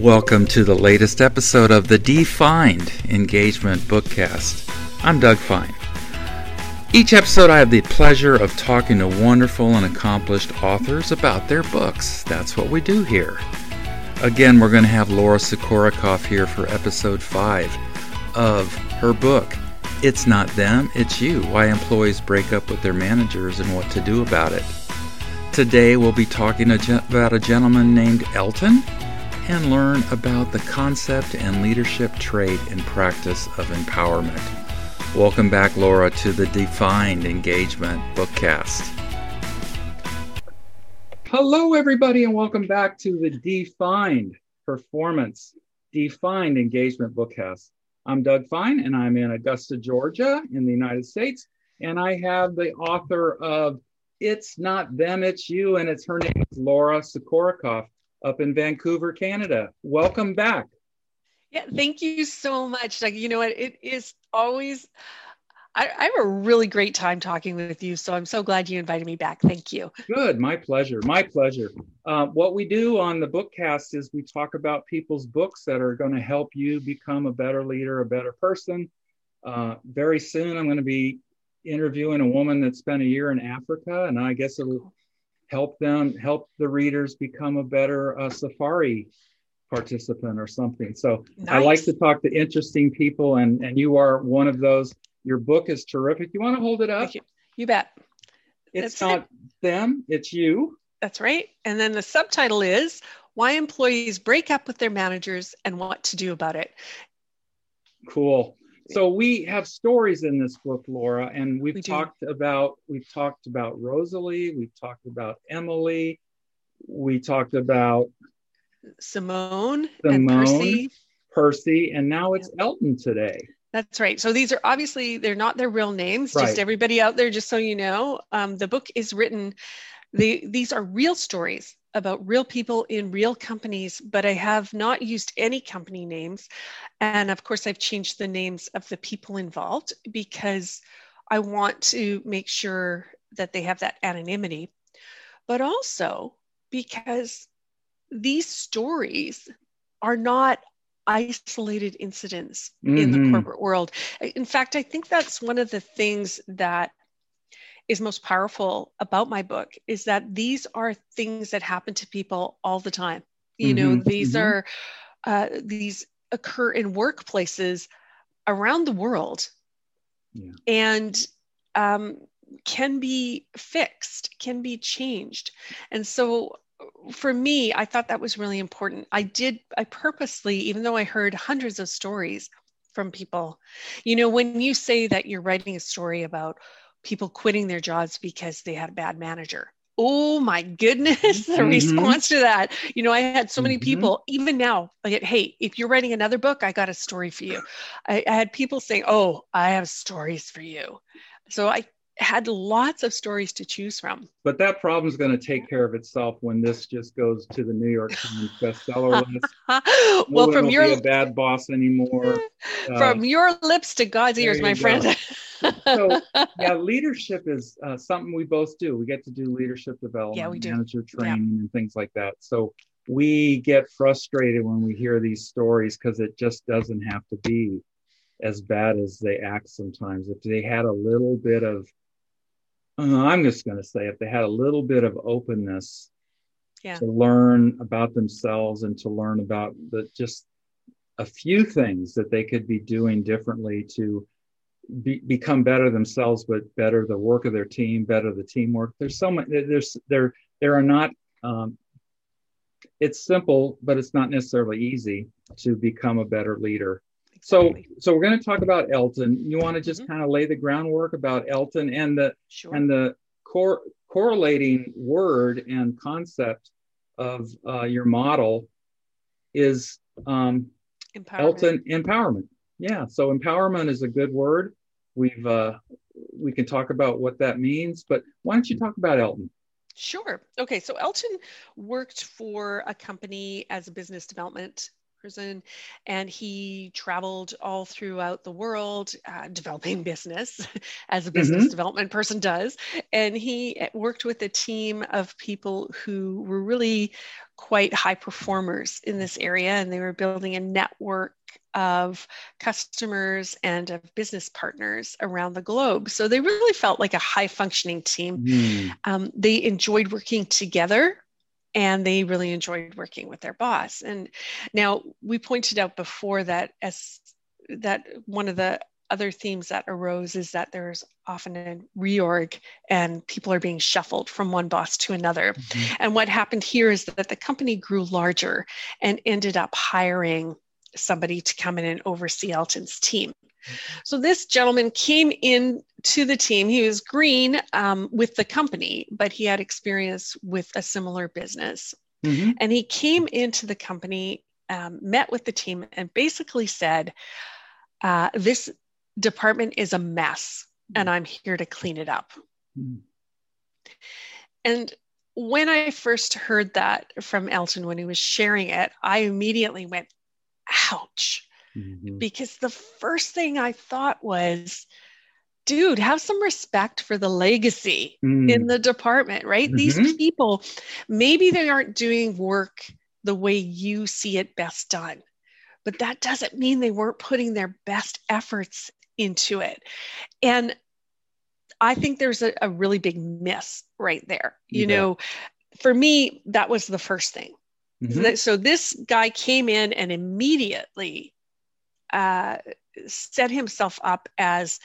Welcome to the latest episode of the Defined Engagement Bookcast. I'm Doug Fine. Each episode, I have the pleasure of talking to wonderful and accomplished authors about their books. That's what we do here. Again, we're going to have Laura Sukorokoff here for episode 5 of her book, It's Not Them, It's You Why Employees Break Up with Their Managers and What to Do About It. Today, we'll be talking about a gentleman named Elton and learn about the concept and leadership trait and practice of empowerment. Welcome back, Laura, to the Defined Engagement Bookcast. Hello, everybody, and welcome back to the Defined Performance Defined Engagement Bookcast. I'm Doug Fine, and I'm in Augusta, Georgia, in the United States. And I have the author of It's Not Them, It's You, and it's her name is Laura Sukorokoff up in Vancouver, Canada. Welcome back. Yeah, thank you so much. Like, you know what? It is always, I, I, have a really great time talking with you. So I'm so glad you invited me back. Thank you. Good. My pleasure. My pleasure. Uh, what we do on the bookcast is we talk about people's books that are going to help you become a better leader, a better person. Uh, very soon, I'm going to be interviewing a woman that spent a year in Africa, and I guess it'll help them help the readers become a better uh, safari participant or something so nice. i like to talk to interesting people and and you are one of those your book is terrific you want to hold it up you. you. bet it's that's not it. them it's you that's right and then the subtitle is why employees break up with their managers and what to do about it cool so we have stories in this book laura and we've we talked about we've talked about rosalie we've talked about emily we talked about simone, simone and percy percy and now it's yeah. elton today that's right. So these are obviously they're not their real names. Right. Just everybody out there, just so you know, um, the book is written. The, these are real stories about real people in real companies, but I have not used any company names. And of course, I've changed the names of the people involved because I want to make sure that they have that anonymity, but also because these stories are not isolated incidents mm-hmm. in the mm-hmm. corporate world. In fact, I think that's one of the things that is most powerful about my book is that these are things that happen to people all the time. You mm-hmm, know, these mm-hmm. are uh, these occur in workplaces around the world, yeah. and um, can be fixed, can be changed, and so for me, I thought that was really important. I did, I purposely, even though I heard hundreds of stories from people, you know, when you say that you're writing a story about people quitting their jobs because they had a bad manager. Oh my goodness, the mm-hmm. response to that. You know, I had so many mm-hmm. people, even now, like, hey, if you're writing another book, I got a story for you. I, I had people saying, oh, I have stories for you. So I had lots of stories to choose from. But that problem is going to take care of itself when this just goes to the New York Times bestseller list. No well, from your bad boss anymore. From uh, your lips to God's ears, my friend. so yeah, leadership is uh, something we both do. We get to do leadership development, yeah, we do. manager training, yeah. and things like that. So we get frustrated when we hear these stories because it just doesn't have to be as bad as they act sometimes. If they had a little bit of uh, I'm just going to say if they had a little bit of openness yeah. to learn about themselves and to learn about the just a few things that they could be doing differently to be, become better themselves, but better the work of their team, better the teamwork. There's so much. There's there there are not. Um, it's simple, but it's not necessarily easy to become a better leader. So, so we're going to talk about Elton. You want to just mm-hmm. kind of lay the groundwork about Elton and the sure. and the cor- correlating word and concept of uh, your model is um, empowerment. Elton empowerment. Yeah. So empowerment is a good word. We've uh, we can talk about what that means, but why don't you talk about Elton? Sure. Okay. So Elton worked for a company as a business development prison and he traveled all throughout the world uh, developing business as a business mm-hmm. development person does and he uh, worked with a team of people who were really quite high performers in this area and they were building a network of customers and of business partners around the globe. So they really felt like a high functioning team. Mm. Um, they enjoyed working together and they really enjoyed working with their boss. And now we pointed out before that as that one of the other themes that arose is that there's often a reorg and people are being shuffled from one boss to another. Mm-hmm. And what happened here is that the company grew larger and ended up hiring somebody to come in and oversee Elton's team. So this gentleman came in to the team. He was green um, with the company, but he had experience with a similar business. Mm-hmm. And he came into the company, um, met with the team, and basically said, uh, "This department is a mess, and I'm here to clean it up." Mm-hmm. And when I first heard that from Elton when he was sharing it, I immediately went, ouch. Mm-hmm. Because the first thing I thought was, dude, have some respect for the legacy mm. in the department, right? Mm-hmm. These people, maybe they aren't doing work the way you see it best done, but that doesn't mean they weren't putting their best efforts into it. And I think there's a, a really big miss right there. You yeah. know, for me, that was the first thing. Mm-hmm. So this guy came in and immediately uh, set himself up as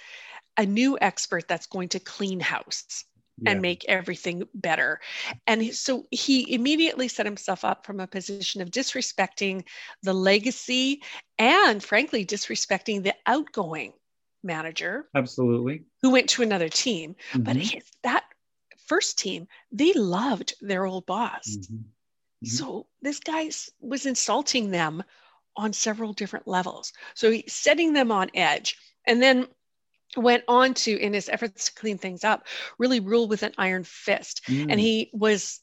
a new expert that's going to clean house yeah. and make everything better. And so he immediately set himself up from a position of disrespecting the legacy and, frankly, disrespecting the outgoing manager. Absolutely. Who went to another team. Mm-hmm. But his, that first team, they loved their old boss. Mm-hmm. Mm-hmm. So this guy was insulting them on several different levels. So he's setting them on edge. And then went on to, in his efforts to clean things up, really rule with an iron fist. Mm. And he was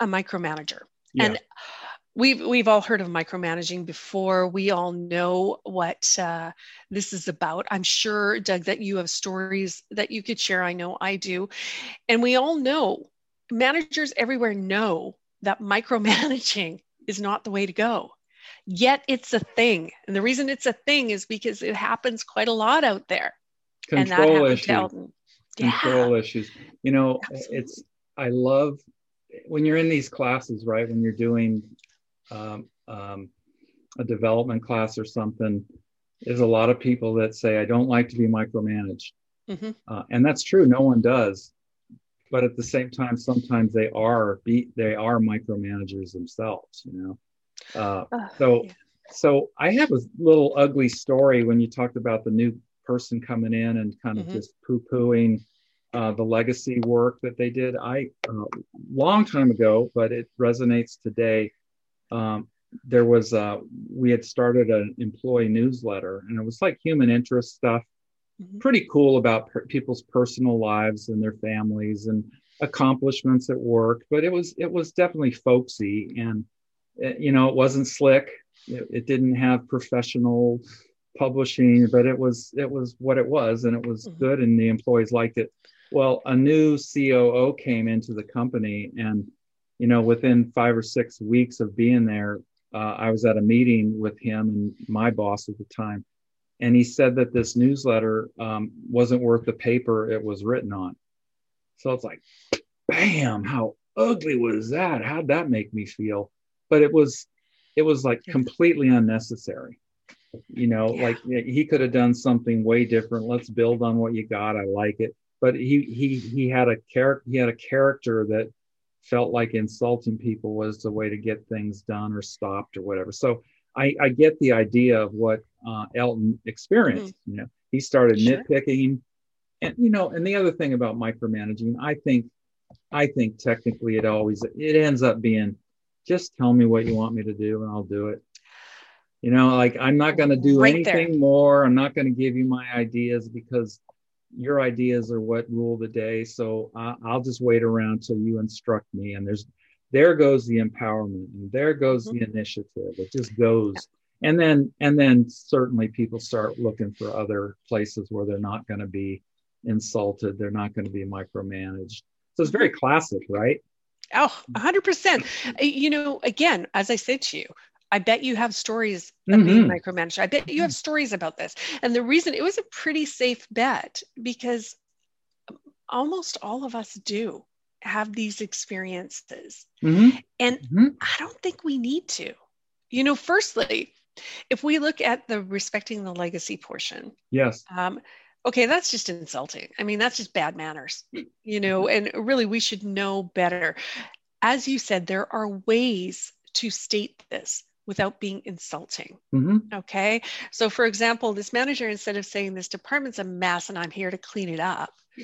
a micromanager. Yeah. And we've we've all heard of micromanaging before. We all know what uh, this is about. I'm sure, Doug, that you have stories that you could share. I know I do, and we all know managers everywhere know that micromanaging is not the way to go. Yet it's a thing. And the reason it's a thing is because it happens quite a lot out there. Control issues. Control yeah. issues. You know, Absolutely. it's, I love when you're in these classes, right? When you're doing um, um, a development class or something, there's a lot of people that say, I don't like to be micromanaged. Mm-hmm. Uh, and that's true. No one does but at the same time, sometimes they are be, they are micromanagers themselves. You know, uh, oh, so yeah. so I have a little ugly story when you talked about the new person coming in and kind of mm-hmm. just poo pooing uh, the legacy work that they did. I uh, long time ago, but it resonates today. Um, there was uh, we had started an employee newsletter, and it was like human interest stuff mm-hmm. pretty cool about per- people's personal lives and their families and accomplishments at work but it was it was definitely folksy and it, you know it wasn't slick it, it, didn't have professional publishing but it was it was what it was and it was mm-hmm. good and the employees liked it well a new coo came into the company and you know within five or six weeks of being there uh, i was at a meeting with him and my boss at the time and he said that this newsletter um, wasn't worth the paper it was written on. So it's like, bam! How ugly was that? How'd that make me feel? But it was, it was like completely unnecessary. You know, yeah. like he could have done something way different. Let's build on what you got. I like it. But he he he had a character. He had a character that felt like insulting people was the way to get things done or stopped or whatever. So I, I get the idea of what uh, Elton experienced. Mm-hmm. You know, he started sure. nitpicking, and you know, and the other thing about micromanaging, I think, I think technically it always it ends up being, just tell me what you want me to do and I'll do it. You know, like I'm not going to do right anything there. more. I'm not going to give you my ideas because your ideas are what rule the day. So uh, I'll just wait around till you instruct me. And there's there goes the empowerment and there goes mm-hmm. the initiative it just goes yeah. and then and then certainly people start looking for other places where they're not going to be insulted they're not going to be micromanaged so it's very classic right oh 100% you know again as i said to you I bet you have stories of mm-hmm. being micromanaged. I bet you have stories about this. And the reason it was a pretty safe bet because almost all of us do have these experiences. Mm-hmm. And mm-hmm. I don't think we need to. You know, firstly, if we look at the respecting the legacy portion, yes. Um, okay, that's just insulting. I mean, that's just bad manners, hmm. you know, mm-hmm. and really we should know better. As you said, there are ways to state this without being insulting. Mm-hmm. Okay. So, for example, this manager, instead of saying this department's a mess and I'm here to clean it up, hmm.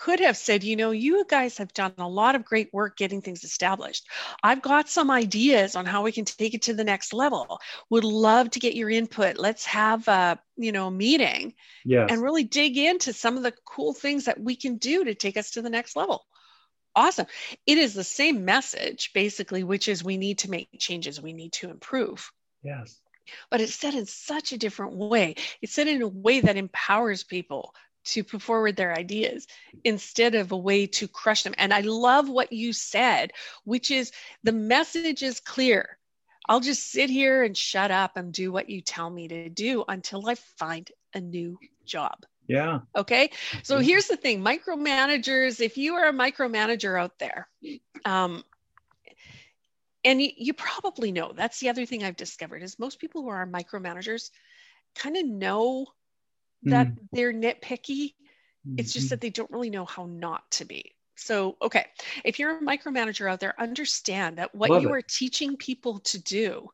Could have said, you know, you guys have done a lot of great work getting things established. I've got some ideas on how we can take it to the next level. Would love to get your input. Let's have a, you know, meeting yes. and really dig into some of the cool things that we can do to take us to the next level. Awesome. It is the same message, basically, which is we need to make changes, we need to improve. Yes. But it's said in such a different way. It's said in a way that empowers people to put forward their ideas instead of a way to crush them. And I love what you said, which is the message is clear. I'll just sit here and shut up and do what you tell me to do until I find a new job. Yeah. Okay. So here's the thing micromanagers, if you are a micromanager out there, um, and you, you probably know that's the other thing I've discovered is most people who are micromanagers kind of know that mm. they're nitpicky. It's just mm-hmm. that they don't really know how not to be. So, okay, if you're a micromanager out there, understand that what Love you it. are teaching people to do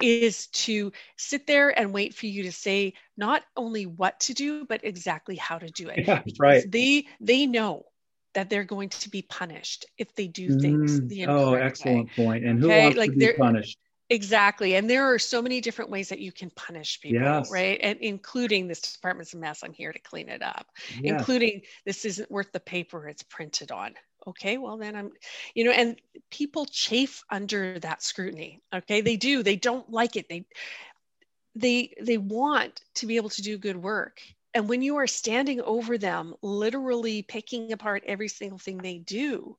is to sit there and wait for you to say not only what to do but exactly how to do it yeah, right they they know that they're going to be punished if they do things mm, oh excellent way. point and who okay? wants like to be punished Exactly. And there are so many different ways that you can punish people, yes. right? And including this department's a mess, I'm here to clean it up, yes. including this isn't worth the paper it's printed on. Okay, well, then I'm, you know, and people chafe under that scrutiny. Okay, they do. They don't like it. They, they, they want to be able to do good work. And when you are standing over them, literally picking apart every single thing they do,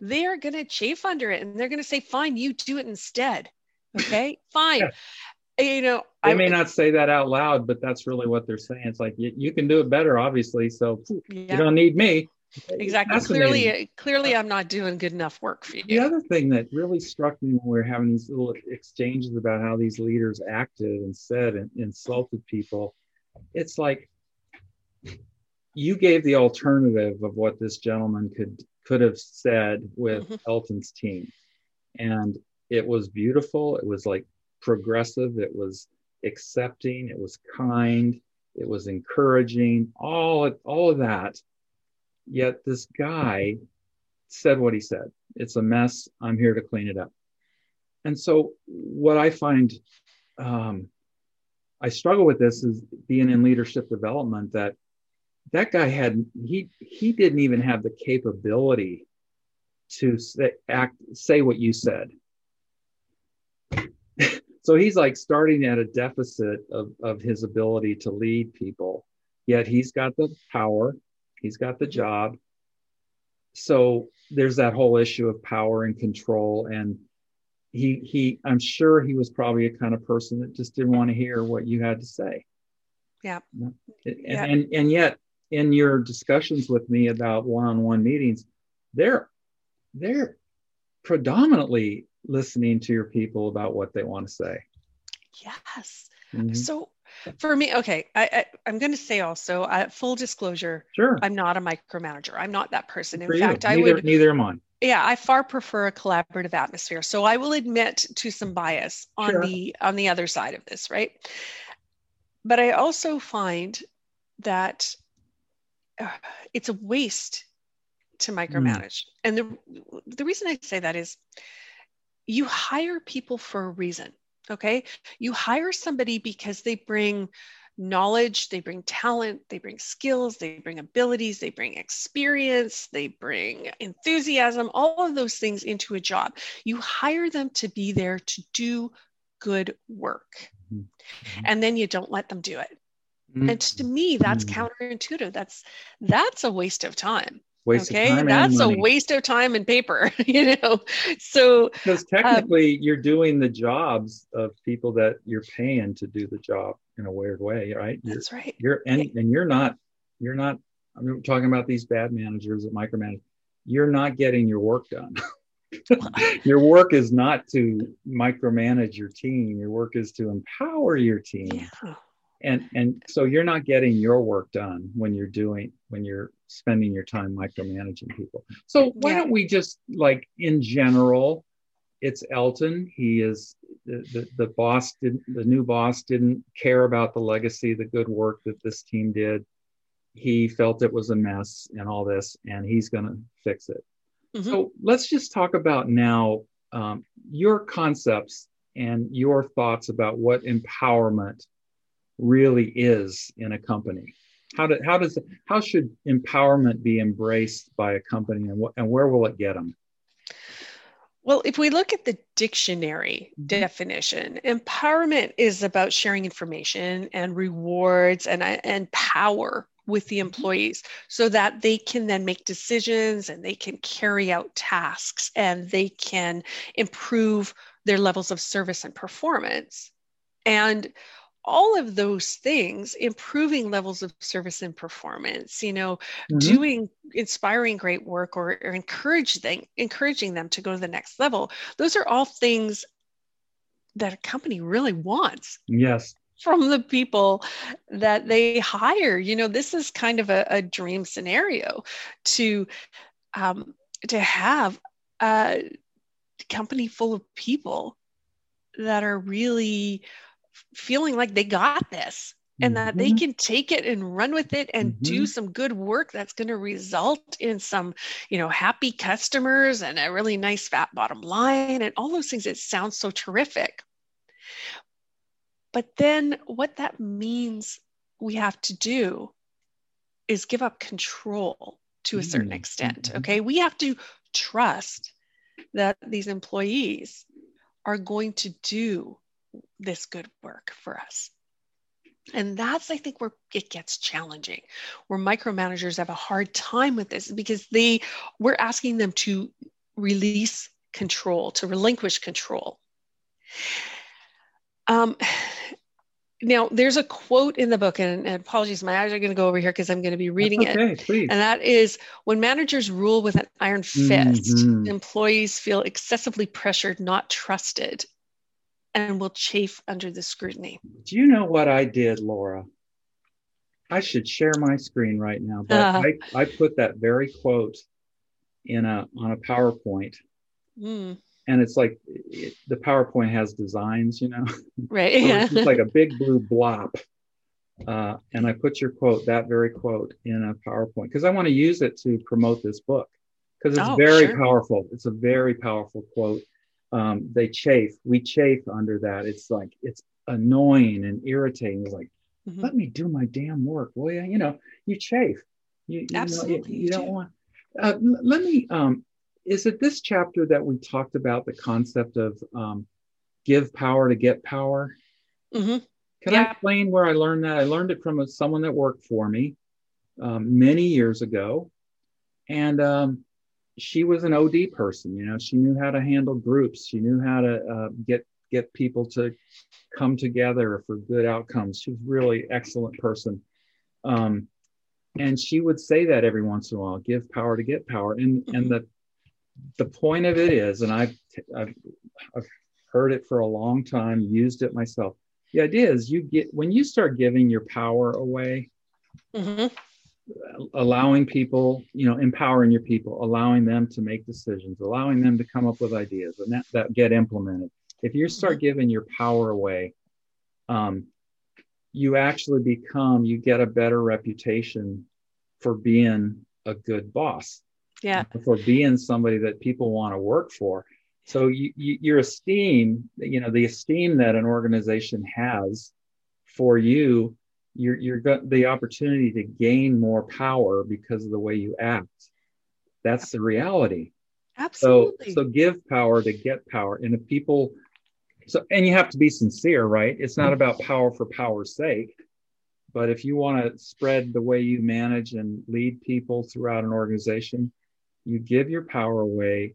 they're going to chafe under it and they're going to say, fine, you do it instead. Okay, fine. Yeah. Eh, you know, they I may not say that out loud, but that's really what they're saying. It's like you, you can do it better, obviously. So yeah. you don't need me. Exactly. Clearly, eh, clearly, uh, I'm not doing good enough work for you. The other thing that really struck me when we were having these little exchanges about how these leaders acted and said and insulted people, it's like you gave the alternative of what this gentleman could could have said with mm-hmm. Elton's team. And it was beautiful. It was like progressive. It was accepting. It was kind. It was encouraging. All all of that. Yet this guy said what he said. It's a mess. I'm here to clean it up. And so what I find um, I struggle with this is being in leadership development that that guy had he he didn't even have the capability to say, act say what you said so he's like starting at a deficit of, of his ability to lead people yet he's got the power he's got the job so there's that whole issue of power and control and he he i'm sure he was probably a kind of person that just didn't want to hear what you had to say yeah. And, yeah. and and yet in your discussions with me about one-on-one meetings, they're they're predominantly listening to your people about what they want to say. Yes. Mm-hmm. So for me, okay, I, I am going to say also, uh, full disclosure. Sure. I'm not a micromanager. I'm not that person. In for fact, you. I would. Neither am I. Yeah, I far prefer a collaborative atmosphere. So I will admit to some bias on sure. the on the other side of this, right? But I also find that it's a waste to hmm. micromanage. Mm. And the the reason I say that is you hire people for a reason. Okay. You hire somebody because they bring knowledge, they bring talent, they bring skills, they bring abilities, they bring experience, they bring enthusiasm, all of those things into a job. You hire them to be there to do good work. Mm-hmm. And then you don't let them do it. Mm-hmm. And to me, that's mm-hmm. counterintuitive. That's that's a waste of time. Waste okay, that's a waste of time and paper, you know. So because um, technically um, you're doing the jobs of people that you're paying to do the job in a weird way, right? You're, that's right. You're and, and you're not you're not I'm talking about these bad managers that micromanage. You're not getting your work done. your work is not to micromanage your team. Your work is to empower your team. Yeah and and so you're not getting your work done when you're doing when you're spending your time micromanaging people so why yeah. don't we just like in general it's elton he is the, the, the boss didn't the new boss didn't care about the legacy the good work that this team did he felt it was a mess and all this and he's going to fix it mm-hmm. so let's just talk about now um, your concepts and your thoughts about what empowerment really is in a company how, do, how does how should empowerment be embraced by a company and, what, and where will it get them well, if we look at the dictionary definition, empowerment is about sharing information and rewards and, and power with the mm-hmm. employees so that they can then make decisions and they can carry out tasks and they can improve their levels of service and performance. And all of those things improving levels of service and performance you know mm-hmm. doing inspiring great work or, or encouraging encouraging them to go to the next level. Those are all things that a company really wants yes. from the people that they hire. You know this is kind of a, a dream scenario to um, to have a company full of people that are really feeling like they got this and that they mm-hmm. can take it and run with it and mm-hmm. do some good work that's going to result in some you know happy customers and a really nice fat bottom line and all those things it sounds so terrific but then what that means we have to do is give up control to a certain mm-hmm. extent okay we have to trust that these employees are going to do this good work for us. And that's, I think, where it gets challenging, where micromanagers have a hard time with this because they we're asking them to release control, to relinquish control. Um, now, there's a quote in the book, and, and apologies, my eyes are going to go over here because I'm going to be reading okay, it. Please. And that is when managers rule with an iron fist, mm-hmm. employees feel excessively pressured, not trusted, and will chafe under the scrutiny. Do you know what I did, Laura? I should share my screen right now, but uh, I, I put that very quote in a on a PowerPoint. Mm. And it's like it, the PowerPoint has designs, you know, right? so it's like a big blue blob. Uh, and I put your quote, that very quote, in a PowerPoint because I want to use it to promote this book because it's oh, very sure. powerful. It's a very powerful quote um, they chafe. We chafe under that. It's like it's annoying and irritating. It's like, mm-hmm. let me do my damn work. Well, yeah, you know, you chafe. You, you Absolutely, know, you, you don't want. Uh, let me. Um, is it this chapter that we talked about the concept of um, give power to get power? Mm-hmm. Can yeah. I explain where I learned that? I learned it from a, someone that worked for me um, many years ago, and um, she was an OD person. You know, she knew how to handle groups. She knew how to uh, get get people to come together for good outcomes. She was really excellent person. Um, and she would say that every once in a while, give power to get power. And and the the point of it is, and I've, I've I've heard it for a long time, used it myself. The idea is you get when you start giving your power away, mm-hmm allowing people, you know, empowering your people, allowing them to make decisions, allowing them to come up with ideas and that, that get implemented. If you start mm-hmm. giving your power away, um, you actually become, you get a better reputation for being a good boss. Yeah. For being somebody that people want to work for. So you, you, your esteem, you know, the esteem that an organization has for you you're you're got the opportunity to gain more power because of the way you act. That's the reality. Absolutely. so so give power to get power. And if people so and you have to be sincere right? It's not about power for power's sake. But if you want to spread the way you manage and lead people throughout an organization you give your power away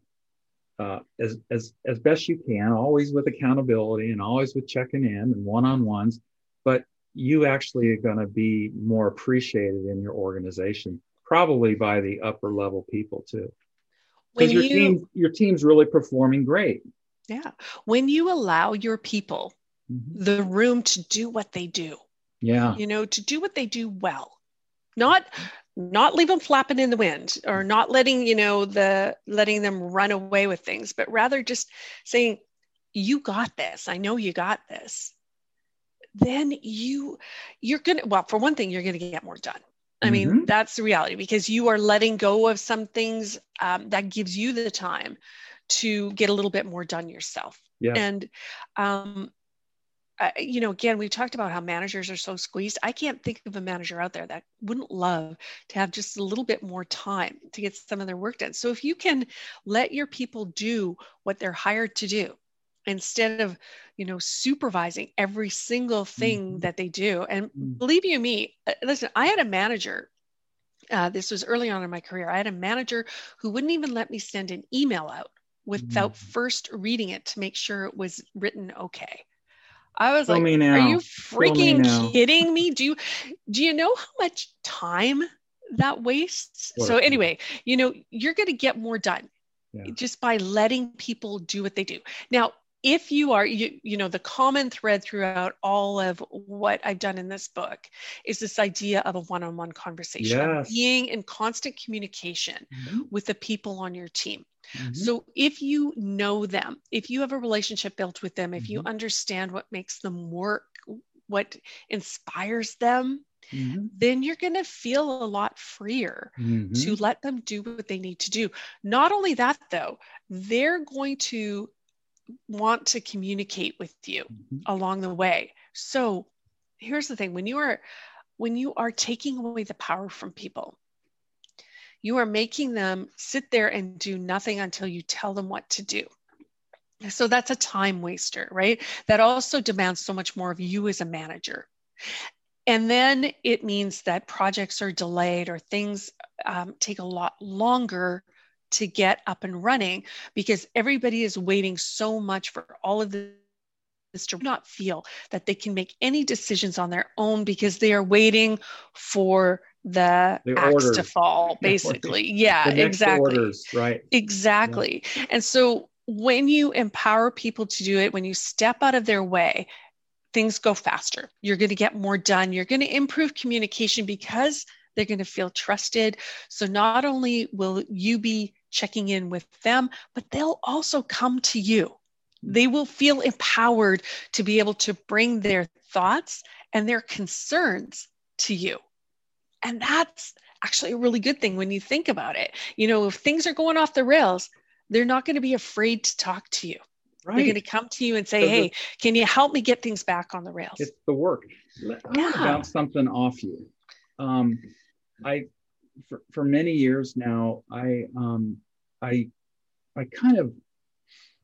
uh, as, as, as best you can, always with accountability and always with checking in and one on ones. But you actually are going to be more appreciated in your organization, probably by the upper level people too. Because your you, team, your team's really performing great. Yeah. When you allow your people mm-hmm. the room to do what they do. Yeah. You know, to do what they do well. Not not leave them flapping in the wind or not letting, you know, the letting them run away with things, but rather just saying, you got this. I know you got this then you you're gonna well for one thing you're gonna get more done i mean mm-hmm. that's the reality because you are letting go of some things um, that gives you the time to get a little bit more done yourself yeah. and um, I, you know again we talked about how managers are so squeezed i can't think of a manager out there that wouldn't love to have just a little bit more time to get some of their work done so if you can let your people do what they're hired to do instead of you know supervising every single thing mm-hmm. that they do. And mm-hmm. believe you me uh, listen i had a manager uh, this was early on in my career. I had a manager who wouldn't even let me send an email out without mm-hmm. first reading it to make sure it was written okay. I was like are you freaking me kidding me? Do you do you know how much time that wastes? So anyway you know you're going to get more done yeah. just by letting people do what they do. Now if you are you, you know the common thread throughout all of what i've done in this book is this idea of a one-on-one conversation yes. being in constant communication mm-hmm. with the people on your team mm-hmm. so if you know them if you have a relationship built with them if mm-hmm. you understand what makes them work what inspires them Mm-hmm. then you're going to feel a lot freer mm-hmm. to let them do what they need to do. Not only that, though, they're going to want to communicate with you mm-hmm. along the way. So here's the thing when you are when you are taking away the power from people, you are making them sit there and do nothing until you tell them what to do. So that's a time waster, right? That also demands so much more of you as a manager. And then it means that projects are delayed or things um, take a lot longer to get up and running because everybody is waiting so much for all of this to not feel that they can make any decisions on their own because they are waiting for the, the axe orders. to fall basically. Yeah exactly. orders, right. Exactly. Yeah. and so when you empower people to do it when you step out of their way things go faster. You're going to get more done. You're going to improve communication because they're going to feel trusted. So not only will you be checking in with them, but they'll also come to you. They will feel empowered to be able to bring their thoughts and their concerns to you. And that's actually a really good thing when you think about it. You know, if things are going off the rails, they're not going to be afraid to talk to you. Right. They're going to come to you and say, "Hey, can you help me get things back on the rails?" It's the work. I yeah. bounce something off you. Um, I for, for many years now, I um, I I kind of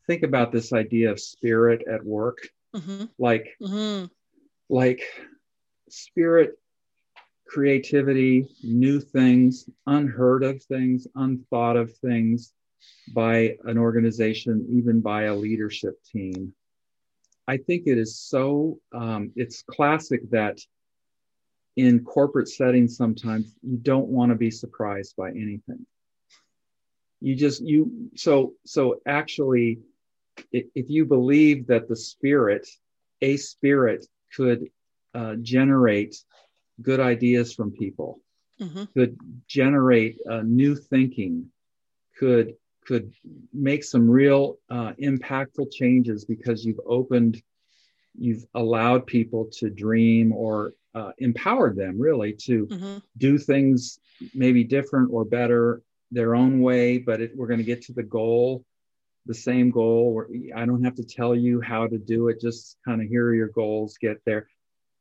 think about this idea of spirit at work, mm-hmm. like mm-hmm. like spirit, creativity, new things, unheard of things, unthought of things by an organization, even by a leadership team. I think it is so, um, it's classic that in corporate settings sometimes you don't want to be surprised by anything you just you so so actually if you believe that the spirit a spirit could uh, generate good ideas from people mm-hmm. could generate uh, new thinking could could make some real uh, impactful changes because you've opened you've allowed people to dream or uh, empowered them really to mm-hmm. do things maybe different or better their own way but it, we're going to get to the goal the same goal i don't have to tell you how to do it just kind of here are your goals get there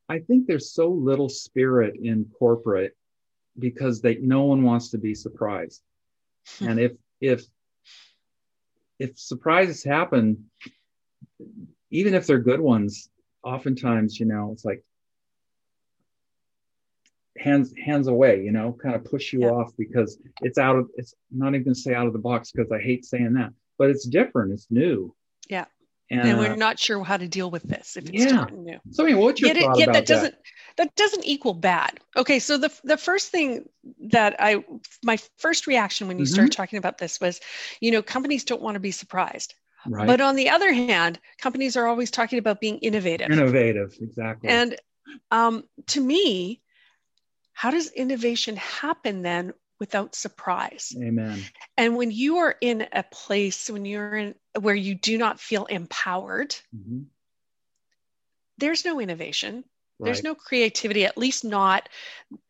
I think there's so little spirit in corporate because they no one wants to be surprised. And if if if surprises happen, even if they're good ones, oftentimes, you know, it's like hands hands away, you know, kind of push you yeah. off because it's out of it's not even say out of the box because I hate saying that, but it's different, it's new. Yeah. And, and we're uh, not sure how to deal with this if it's yeah. new. So I mean, what's your yet, thought yet about that doesn't that? that doesn't equal bad. Okay, so the the first thing that I my first reaction when you mm-hmm. started talking about this was, you know, companies don't want to be surprised. Right. But on the other hand, companies are always talking about being innovative. Innovative, exactly. And um, to me, how does innovation happen then without surprise. Amen. And when you are in a place when you're in where you do not feel empowered, mm-hmm. there's no innovation. Right. There's no creativity, at least not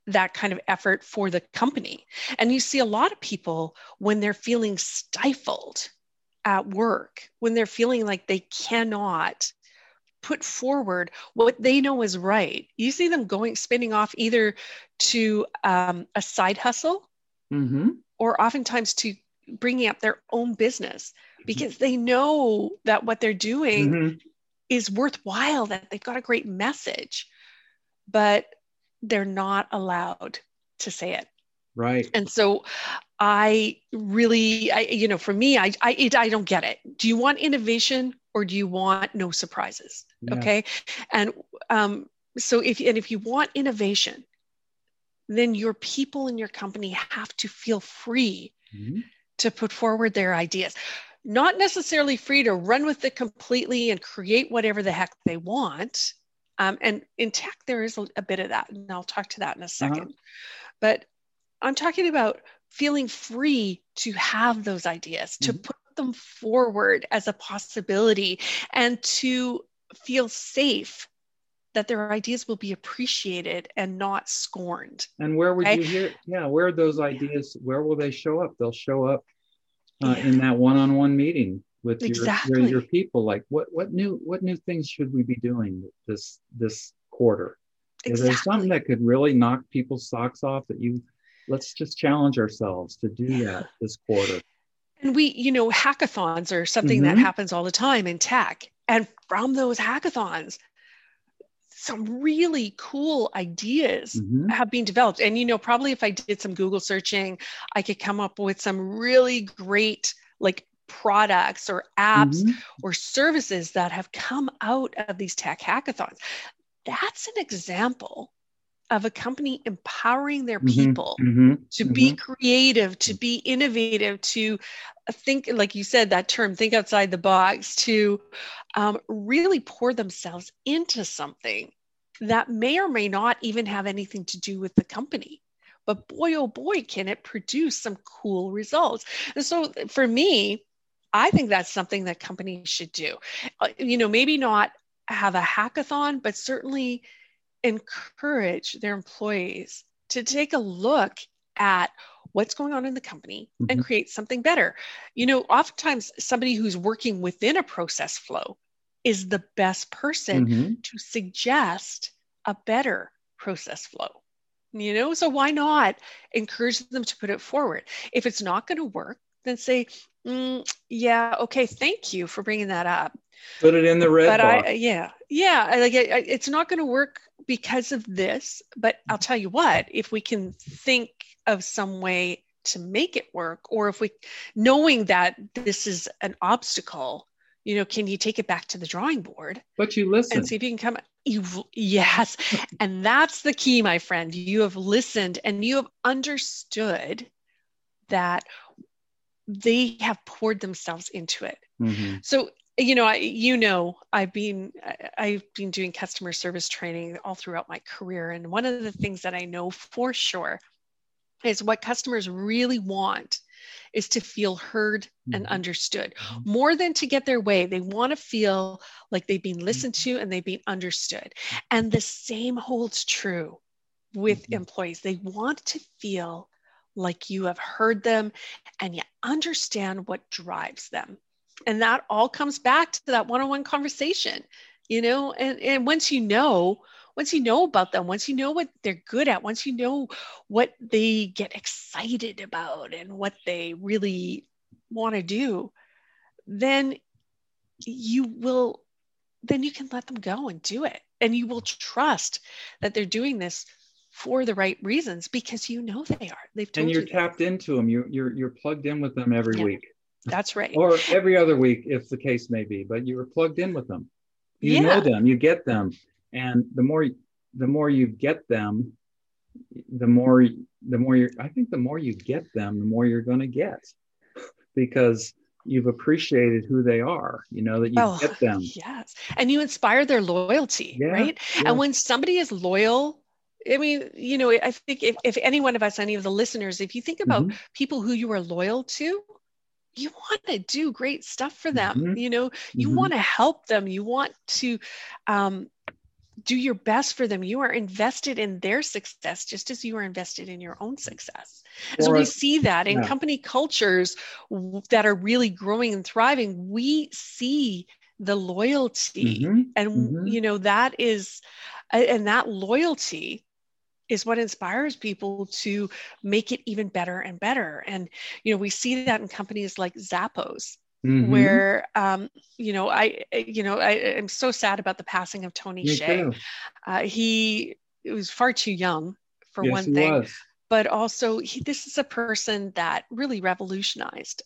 that kind of effort for the company. And you see a lot of people when they're feeling stifled at work, when they're feeling like they cannot put forward what they know is right. You see them going, spinning off either to um, a side hustle mm-hmm. or oftentimes to bringing up their own business because they know that what they're doing mm-hmm. is worthwhile, that they've got a great message, but they're not allowed to say it. Right. And so I really, I, you know, for me, I, I, I don't get it. Do you want innovation or do you want no surprises? Yeah. Okay. And um, so if, and if you want innovation, then your people in your company have to feel free mm-hmm. to put forward their ideas. Not necessarily free to run with it completely and create whatever the heck they want. Um, and in tech, there is a, a, bit of that, and I'll talk to that in a 2nd uh-huh. But I'm talking about feeling free to have those ideas, mm-hmm. to put them forward as a possibility, and to feel safe that their ideas will be appreciated and not scorned. And where would okay? you hear? Yeah, where those ideas? Where will they show up? They'll show up uh, yeah. in that one-on-one meeting with exactly. your, your, your people. Like, what what new what new things should we be doing this this quarter? Exactly. Is there something that could really knock people's socks off that you? Let's just challenge ourselves to do yeah. that this quarter. And we, you know, hackathons are something mm-hmm. that happens all the time in tech. And from those hackathons, some really cool ideas mm-hmm. have been developed. And, you know, probably if I did some Google searching, I could come up with some really great, like, products or apps mm-hmm. or services that have come out of these tech hackathons. That's an example of a company empowering their mm-hmm. people mm-hmm. to be mm-hmm. creative, to be innovative, to think, like you said, that term, think outside the box, to um, really pour themselves into something that may or may not even have anything to do with the company. But boy, oh boy, can it produce some cool results. And so for me, I think that's something that companies should do. Uh, you know, maybe not have a hackathon, but certainly encourage their employees to take a look at what's going on in the company mm-hmm. and create something better. You know, oftentimes somebody who's working within a process flow is the best person mm-hmm. to suggest a better process flow. You know, so why not encourage them to put it forward? If it's not going to work, then say, mm, yeah, okay, thank you for bringing that up. Put it in the red but box. I, yeah, yeah, like it, it's not going to work because of this. But I'll tell you what, if we can think of some way to make it work, or if we, knowing that this is an obstacle, you know, can you take it back to the drawing board? But you listen and see if you can come. You, yes, and that's the key, my friend. You have listened and you have understood that they have poured themselves into it. Mm-hmm. So you know, I, you know, I've been I've been doing customer service training all throughout my career, and one of the things that I know for sure is what customers really want is to feel heard mm-hmm. and understood mm-hmm. more than to get their way. They want to feel like they've been listened to and they've been understood. And the same holds true with mm-hmm. employees. They want to feel like you have heard them and you understand what drives them. And that all comes back to that one on one conversation, you know. And, and once you know once you know about them once you know what they're good at once you know what they get excited about and what they really want to do then you will then you can let them go and do it and you will trust that they're doing this for the right reasons because you know they are. They've told and you're you tapped into them you, you're you're plugged in with them every yeah, week. That's right. Or every other week if the case may be but you're plugged in with them you yeah. know them. You get them. And the more the more you get them the more the more you i think the more you get them the more you're going to get. Because you've appreciated who they are you know that you oh, get them. yes. And you inspire their loyalty yeah, right? Yeah. and when somebody is loyal I mean, you know, I think if, if any one of us, any of the listeners, if you think about mm-hmm. people who you are loyal to, you want to do great stuff for them. Mm-hmm. You know, you mm-hmm. want to help them. You want to um, do your best for them. You are invested in their success just as you are invested in your own success. so we see that in yeah. company cultures that are really growing and thriving, we see the loyalty. Mm-hmm. And, mm-hmm. you know, that is, and that loyalty is what inspires people to make it even better and better. And, you know, we see that in companies like Zappos. Mm-hmm. Where um, you know I you know I am so sad about the passing of Tony Me Hsieh. Uh, he was far too young for yes, one thing, was. but also he, this is a person that really revolutionized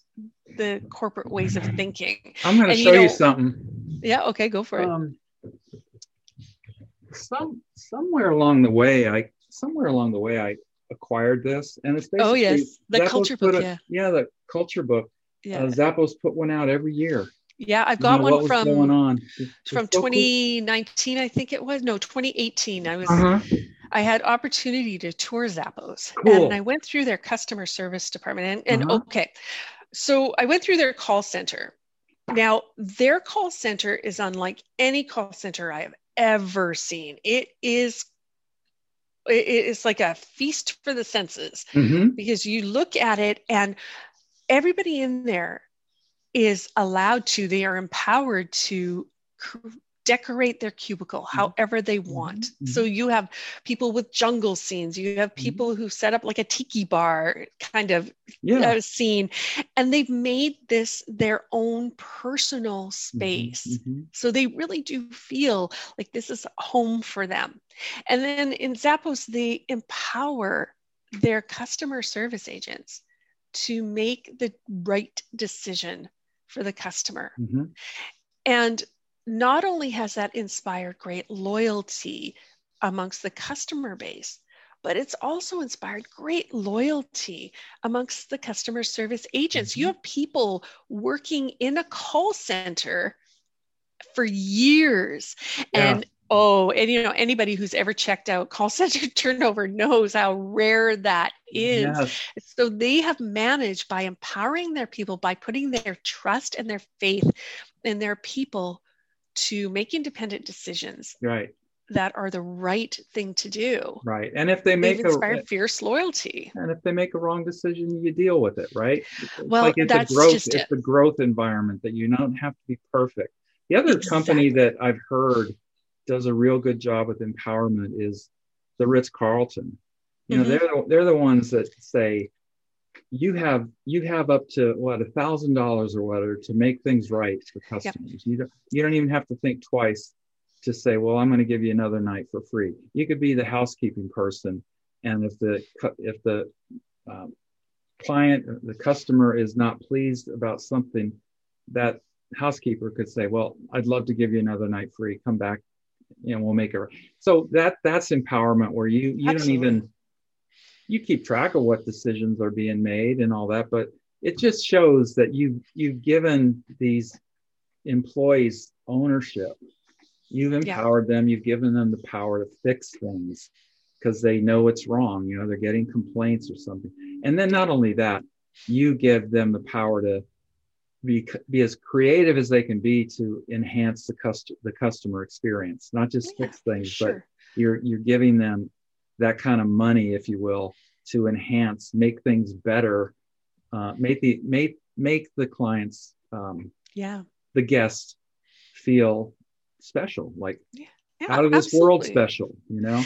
the corporate ways of thinking. I'm going to show you, know, you, something. Yeah. Okay. Go for it. Um, some somewhere along the way, I somewhere along the way I acquired this, and it's basically oh yes, the Zappos culture book. A, yeah, yeah, the culture book. Yeah, uh, Zappos put one out every year. Yeah, I've got one from going on from 2019, I think it was. No, 2018. I was. Uh-huh. I had opportunity to tour Zappos, cool. and I went through their customer service department. And, and uh-huh. okay, so I went through their call center. Now, their call center is unlike any call center I have ever seen. It is it's like a feast for the senses mm-hmm. because you look at it and everybody in there is allowed to they are empowered to decorate their cubicle mm-hmm. however they mm-hmm. want. Mm-hmm. So you have people with jungle scenes, you have mm-hmm. people mm-hmm. who set up like a tiki bar kind of yeah. uh, scene, and they've made this their own personal mm-hmm. space. So they really do feel like this is home for them. And then in Zappos, they empower their customer service agents to make the right decision for the customer. And not only has that inspired great loyalty amongst the customer base, but it's also inspired great loyalty amongst the customer service agents. Mm-hmm. You have people working in a call center for years yeah. and oh and you know anybody who's ever checked out call center turnover knows how rare that is yes. so they have managed by empowering their people by putting their trust and their faith in their people to make independent decisions right. that are the right thing to do. Right. And if they make They've inspired a, fierce loyalty. And if they make a wrong decision you deal with it right? It's well like it's that's a growth just it's it. growth environment that you don't have to be perfect. The other exactly. company that i've heard does a real good job with empowerment is the ritz carlton you know mm-hmm. they're the, they're the ones that say you have you have up to what a thousand dollars or whatever to make things right for customers. Yep. You don't you don't even have to think twice to say, well, I'm going to give you another night for free. You could be the housekeeping person, and if the if the um, client the customer is not pleased about something, that housekeeper could say, well, I'd love to give you another night free. Come back, and we'll make it. So that that's empowerment where you you Absolutely. don't even you keep track of what decisions are being made and all that, but it just shows that you you've given these employees ownership. You've empowered yeah. them. You've given them the power to fix things because they know it's wrong. You know, they're getting complaints or something. And then not only that, you give them the power to be, be as creative as they can be to enhance the customer the customer experience, not just yeah, fix things, sure. but you're you're giving them that kind of money, if you will, to enhance, make things better, uh, make the make make the clients, um, yeah, the guests feel special. Like, yeah. yeah, out of this absolutely. world special, you know?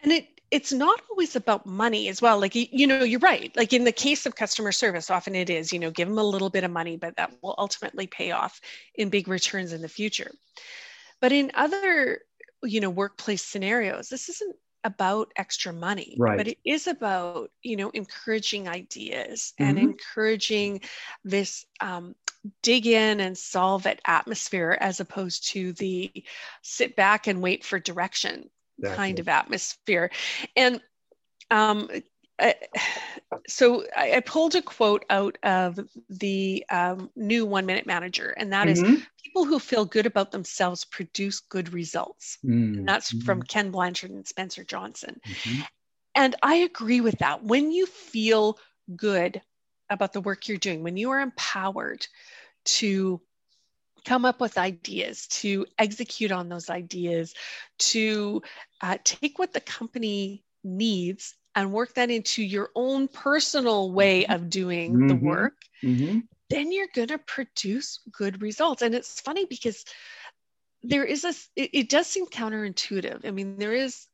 And it it's not always about money as well. Like, you know, you're right. Like in the case of customer service, often it is, you know, give them a little bit of money, but that will ultimately pay off in big returns in the future. But in other, you know, workplace scenarios, this isn't about extra money right. but it is about you know encouraging ideas mm-hmm. and encouraging this um, dig in and solve it atmosphere as opposed to the sit back and wait for direction exactly. kind of atmosphere and um, so I, I, pulled a quote out of the um, new one minute manager and that mm-hmm. is people who feel good about themselves produce good results mm-hmm. and that's from ken blanchard and spencer johnson mm-hmm. and i agree with that when you feel good about the work you're doing when you are empowered to come up with ideas to execute on those ideas to uh, take what the company needs and work that into your own personal way mm-hmm. of doing mm-hmm. the work, mm-hmm. then you're going to produce good results. And it's funny because there is a, it, it does seem counterintuitive. I mean, there is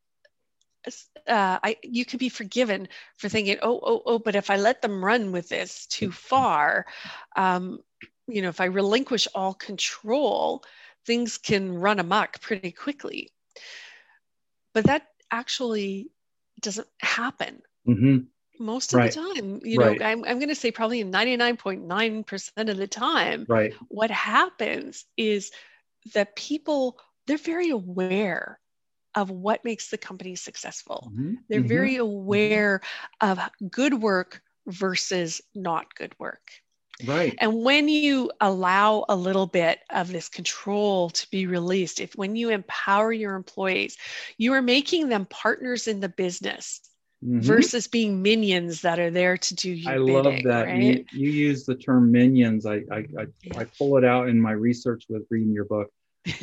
uh, I, you could be forgiven for thinking, oh, oh, oh, but if I let them run with this too far, um, you know, if I relinquish all control, things can run amok pretty quickly. But that actually doesn't happen. Mm-hmm. Most of right. the time, you know. I'm, I'm going to say probably 99.9% of the time, right. what happens is that people, they're very aware of what makes the company successful. Mm-hmm. They're mm-hmm. very aware of good work versus not good work. Right. And when you allow a little bit of this control to be released, if when you empower your employees, you are making them partners in the business. Mm-hmm. versus being minions that are there to do your I bidding, love that. Right? You, you, use the term minions. I, I, I, yeah. I, pull it out in my research with reading your book.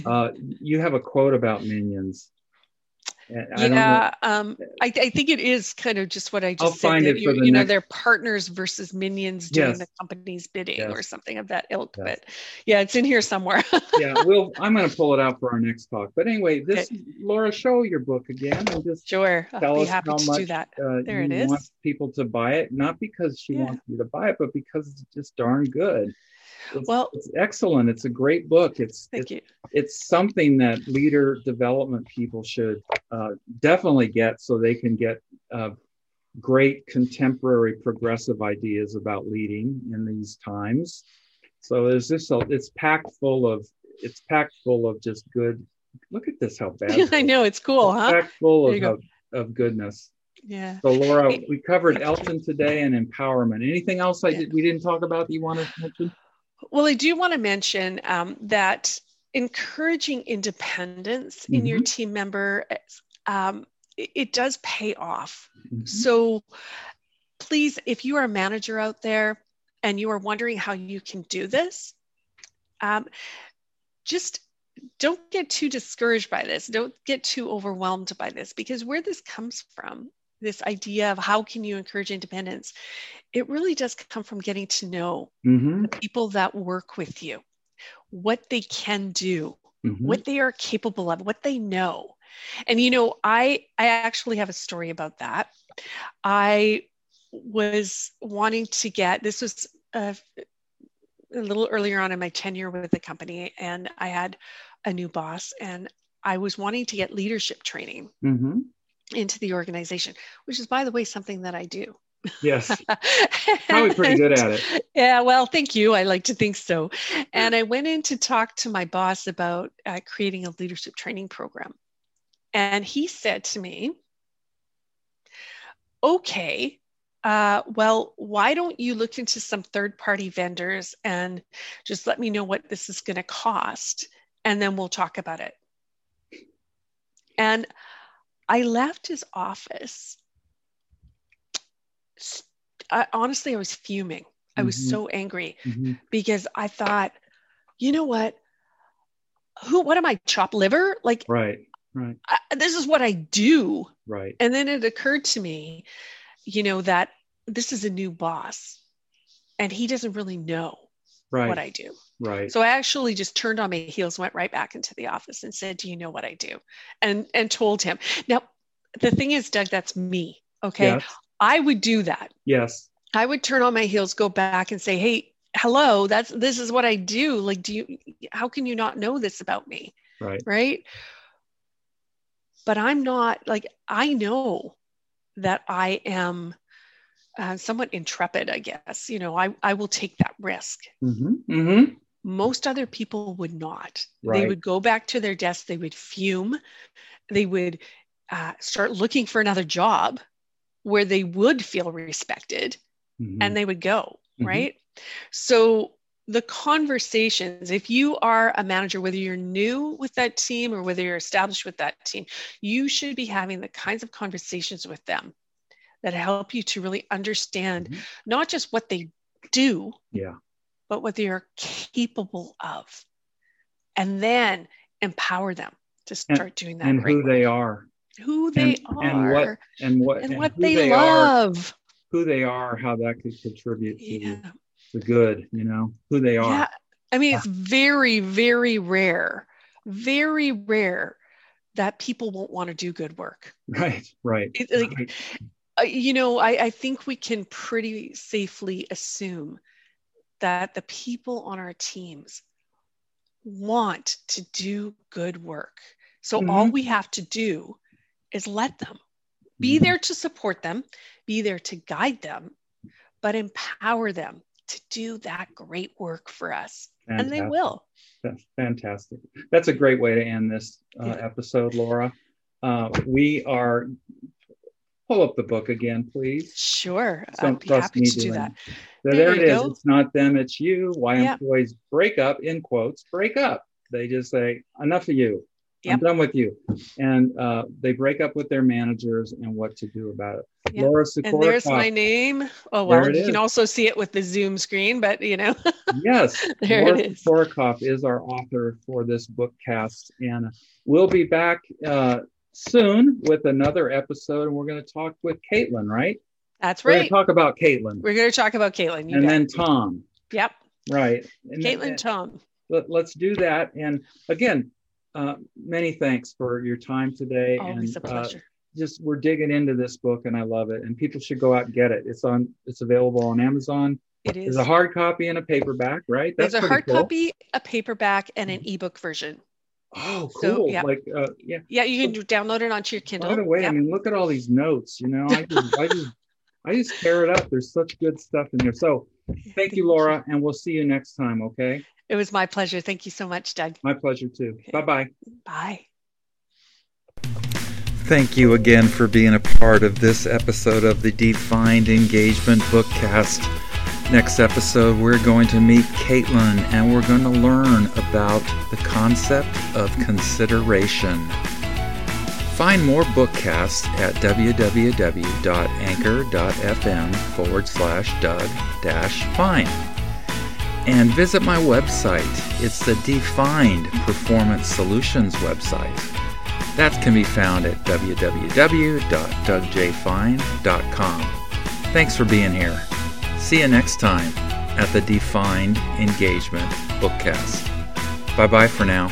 Uh, you have a quote about minions. I yeah, um, I, I, think it is kind of just what I just I'll said. Find that it you, next... know, they're partners versus minions doing yes. the company's bidding yes. or something of that ilk. Yes. But yeah, it's in here somewhere. yeah, well, I'm going to pull it out for our next talk. But anyway, this okay. Laura, show your book again and just sure. Tell I'll be happy to much, do that. Uh, there it is. Want people to buy it, not because she yeah. wants you to buy it, but because it's just darn good. It's, well, it's excellent. It's a great book. It's thank it's, you. It's something that leader development people should uh, definitely get so they can get uh, great contemporary progressive ideas about leading in these times. So there's this. It's packed full of. It's packed full of just good. Look at this. How bad. I know it's cool, it's huh? Packed full of, of, of goodness. Yeah. So Laura, we covered Elton today and empowerment. Anything else I yeah. did, we didn't talk about that you want to mention? Well, I do want to mention um, that encouraging independence mm-hmm. in your mm-hmm. team member, um, it, it, does pay off. Mm-hmm. So please, if you are a manager out there and you are wondering how you can do this, um, just don't get too discouraged by this. Don't get too overwhelmed by this because where this comes from this idea of how can you encourage independence it really does come from getting to know mm-hmm. the people that work with you what they can do mm-hmm. what they are capable of what they know and you know i i actually have a story about that i was wanting to get this was a, a little earlier on in my tenure with the company and i had a new boss and i was wanting to get leadership training mm-hmm into the organization, which is, by the way, something that I do. Yes. Probably pretty good at it. Yeah, well, thank you. I like to think so. And I went in to talk to my boss about uh, creating a leadership training program. And he said to me, okay, uh, well, why don't you look into some third party vendors and just let me know what this is going to cost? And then we'll talk about it. And I left his office. I, honestly, I was fuming. I was mm-hmm. so angry mm-hmm. because I thought, you know what? Who? What am I? Chop liver? Like, right, right. I, this is what I do. Right. And then it occurred to me, you know, that this is a new boss, and he doesn't really know right. what I do. Right. So I actually just turned on my heels, went right back into the office and said, Do you know what I do? And and told him. Now, the thing is, Doug, that's me. Okay. Yes. I would do that. Yes. I would turn on my heels, go back and say, Hey, hello, that's this is what I do. Like, do you how can you not know this about me? Right. Right. But I'm not like I know that I am uh, somewhat intrepid, I guess. You know, I, I will take that risk. Mm-hmm. Mm-hmm. Most other people would not. Right. They would go back to their desk, they would fume, they would uh, start looking for another job where they would feel respected mm-hmm. and they would go, mm-hmm. right? So the conversations, if you are a manager, whether you're new with that team or whether you're established with that team, you should be having the kinds of conversations with them that help you to really understand mm-hmm. not just what they do, yeah, but what they are capable of. And then empower them to start and, doing that. And who work. they are. Who they and, are. And what and what and, and what they, they, love. Are, who they are, how that could contribute to yeah. the, the good, you know, who they are. Yeah. I mean, it's very, very rare, very rare that people won't want to do good work. Right, right. It, like, right. Uh, you know, I, I think we can pretty safely assume that the people on our teams want to do good work. So mm-hmm. all we have to do is let them be mm-hmm. there to support them, be there to guide them, but empower them to do that great work for us. Fantastic. And they will. That's fantastic. That's a great way to end this uh, yeah. episode, Laura. Uh, we are pull up the book again, please. Sure. I'd be happy to do that. So there, there it is. Go. It's not them, it's you. Why yeah. employees break up, in quotes, break up. They just say, enough of you. Yep. I'm done with you. And uh, they break up with their managers and what to do about it. Yep. Laura Sukorokoff. And there's my name. Oh, well, you is. can also see it with the Zoom screen, but you know. yes. there Laura it is. Sukorokoff is our author for this book cast. And we'll be back uh, soon with another episode, and we're going to talk with Caitlin, right? That's right. We're going to talk about Caitlin. We're going to talk about Caitlin. and then Tom. Yep. Right. And, Caitlin, Tom. Let, us do that. And again, uh, many thanks for your time today. Always and, a uh, pleasure. Uh, just we're digging into this book, and I love it. And people should go out and get it. It's on. It's available on Amazon. It is. There's a hard copy and a paperback, right? That's There's a hard cool. copy, a paperback, and an ebook version. Oh, cool! So, yeah. Like, uh, yeah, yeah, you can so, download it onto your Kindle. By the way, yep. I mean, look at all these notes. You know, I just, I just, I just tear it up. There's such good stuff in there. So, thank you, Laura, and we'll see you next time. Okay. It was my pleasure. Thank you so much, Doug. My pleasure too. Okay. Bye-bye. Bye. Thank you again for being a part of this episode of the Defined Engagement Bookcast. Next episode, we're going to meet Caitlin and we're going to learn about the concept of consideration. Find more bookcasts at www.anchor.fm forward slash Doug dash fine. And visit my website. It's the Defined Performance Solutions website. That can be found at www.dougjfine.com. Thanks for being here. See you next time at the Defined Engagement Bookcast. Bye bye for now.